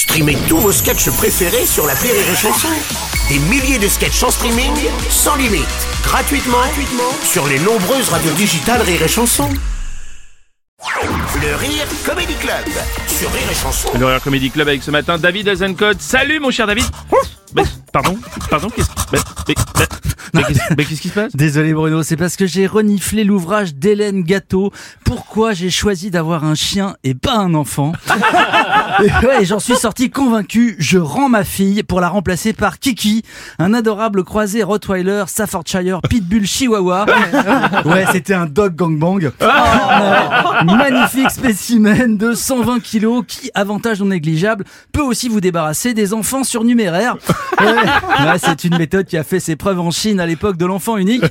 Streamez tous vos sketchs préférés sur la Rire et Chanson. Des milliers de sketchs en streaming, sans limite, gratuitement, gratuitement sur les nombreuses radios digitales Rire et Chanson. Le Rire Comedy Club sur Rire et Chanson. Le Rire Comedy Club avec ce matin David Azencott. Salut mon cher David. Pardon, pardon, qu'est-ce mais, mais, mais, mais qu'est-ce qui se passe Désolé Bruno, c'est parce que j'ai reniflé l'ouvrage d'Hélène Gâteau. Pourquoi j'ai choisi d'avoir un chien et pas un enfant Et ouais, j'en suis sorti convaincu. Je rends ma fille pour la remplacer par Kiki, un adorable croisé Rottweiler, Staffordshire, Pitbull, Chihuahua. Ouais, c'était un dog gangbang. Ouais, magnifique spécimen de 120 kilos qui, avantage non négligeable, peut aussi vous débarrasser des enfants surnuméraires. Ouais, ouais, c'est une méthode qui a fait ses preuves en Chine à l'époque de l'enfant unique.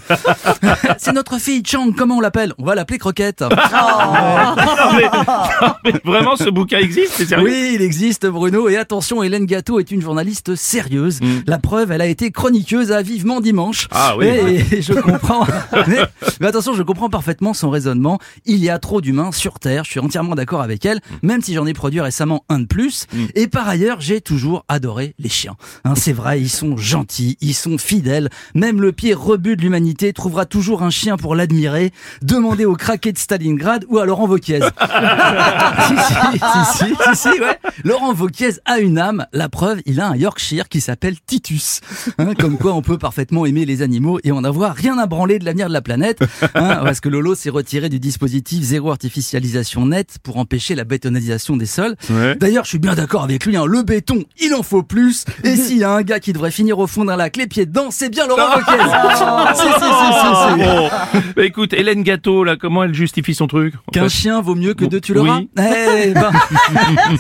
C'est notre fille Chang, comment on l'appelle? On va l'appeler Croquette. mais, non, mais vraiment ce bouquin existe, c'est sérieux? Oui, il existe Bruno et attention, Hélène Gâteau est une journaliste sérieuse. La preuve, elle a été chroniqueuse à Vivement Dimanche. Ah oui. Et, et je comprends. mais, mais attention, je comprends parfaitement son raisonnement. Il y a trop d'humains sur Terre. Je suis entièrement d'accord avec elle, même si j'en ai produit récemment un de plus. Et par ailleurs, j'ai toujours adoré les chiens. Hein, c'est vrai, ils sont gentils, ils sont fidèles. Même le pire rebut de l'humanité trouvera toujours un chien pour l'admirer. Demandez au craquet de Stalingrad ou à Laurent Wauquiez. Si, si, si, si, si, si, ouais. Laurent Wauquiez a une âme. La preuve, il a un Yorkshire qui s'appelle Titus. Hein, comme quoi, on peut parfaitement aimer les animaux et en avoir rien à branler de l'avenir de la planète. Hein, parce que Lolo s'est retiré du dispositif zéro artificialisation nette pour empêcher la bétonisation des sols. Ouais. D'ailleurs, je suis bien d'accord avec lui. Hein, le béton, il en faut plus. Et s'il y a un gars qui devrait finir au fond d'un lac les pieds dedans, c'est bien Laurent Wauquiez. Si, si, si, si, si. Bon. Bah, écoute, Hélène Gâteau, là, comment elle justifie son truc Qu'un chien vaut mieux que deux tu l'auras Oui. Eh ben,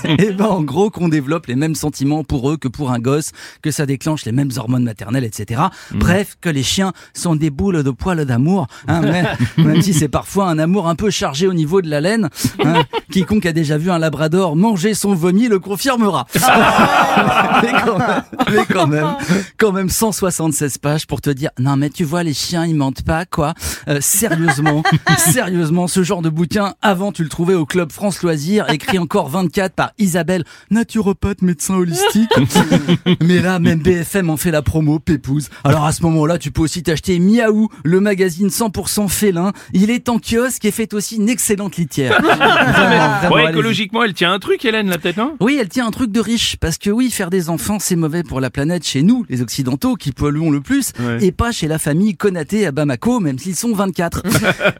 eh ben, en gros, qu'on développe les mêmes sentiments pour eux que pour un gosse, que ça déclenche les mêmes hormones maternelles, etc. Mm. Bref, que les chiens sont des boules de poils d'amour, hein, même, même si c'est parfois un amour un peu chargé au niveau de la laine. hein. Quiconque a déjà vu un labrador manger son vomi le confirmera. mais, quand même, mais quand même, quand même 176 pages pour te dire, non mais tu vois, les chiens, ils mentent pas, quoi. Euh, sérieusement, sérieusement, ce genre de bouquin, avant tu le au Club France Loisirs, écrit encore 24 par Isabelle, naturopathe, médecin holistique. mais là, même BFM en fait la promo, Pépouze. Alors à ce moment-là, tu peux aussi t'acheter Miaou, le magazine 100% félin. Il est en kiosque et fait aussi une excellente litière. Vraiment, vraiment, Ouais, allez-y. écologiquement, elle tient un truc, Hélène, là, peut-être, non? Oui, elle tient un truc de riche, parce que oui, faire des enfants, c'est mauvais pour la planète chez nous, les Occidentaux, qui polluons le plus, Ouais. et pas chez la famille Konaté à Bamako, même s'ils sont 24.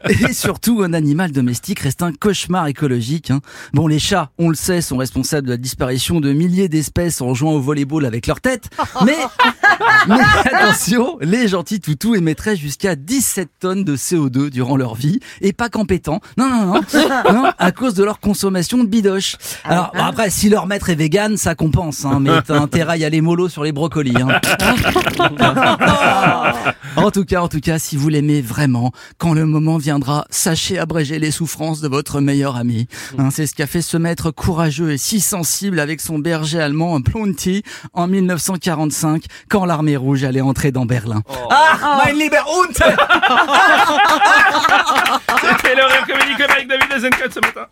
et surtout, un animal domestique reste un cauchemar écologique. hein. Bon, les chats, on le sait, sont responsables de la disparition de milliers d'espèces en jouant au volleyball avec leur tête, mais, mais attention, les gentils toutous émettraient jusqu'à 17 tonnes de CO2 durant leur vie, et pas qu'en pétant. Non, non, non, non, à cause de leur consommation de bidoche. Alors, bon, après, si leur maître est vegan, ça compense, hein, mais t'as intérêt à y aller mollo sur les brocolis. Hein. En tout cas, en tout cas, si vous l'aimez vraiment, quand le moment viendra, sachez abréger les souffrances de votre meilleur ami. Hein, c'est ce qu'a fait ce maître courageux et si sensible avec son berger allemand, un Plonty, en 1945, quand l'armée rouge allait entrer dans Berlin. Ah, mein lieber Hund C'était le avec David Azencott ce matin.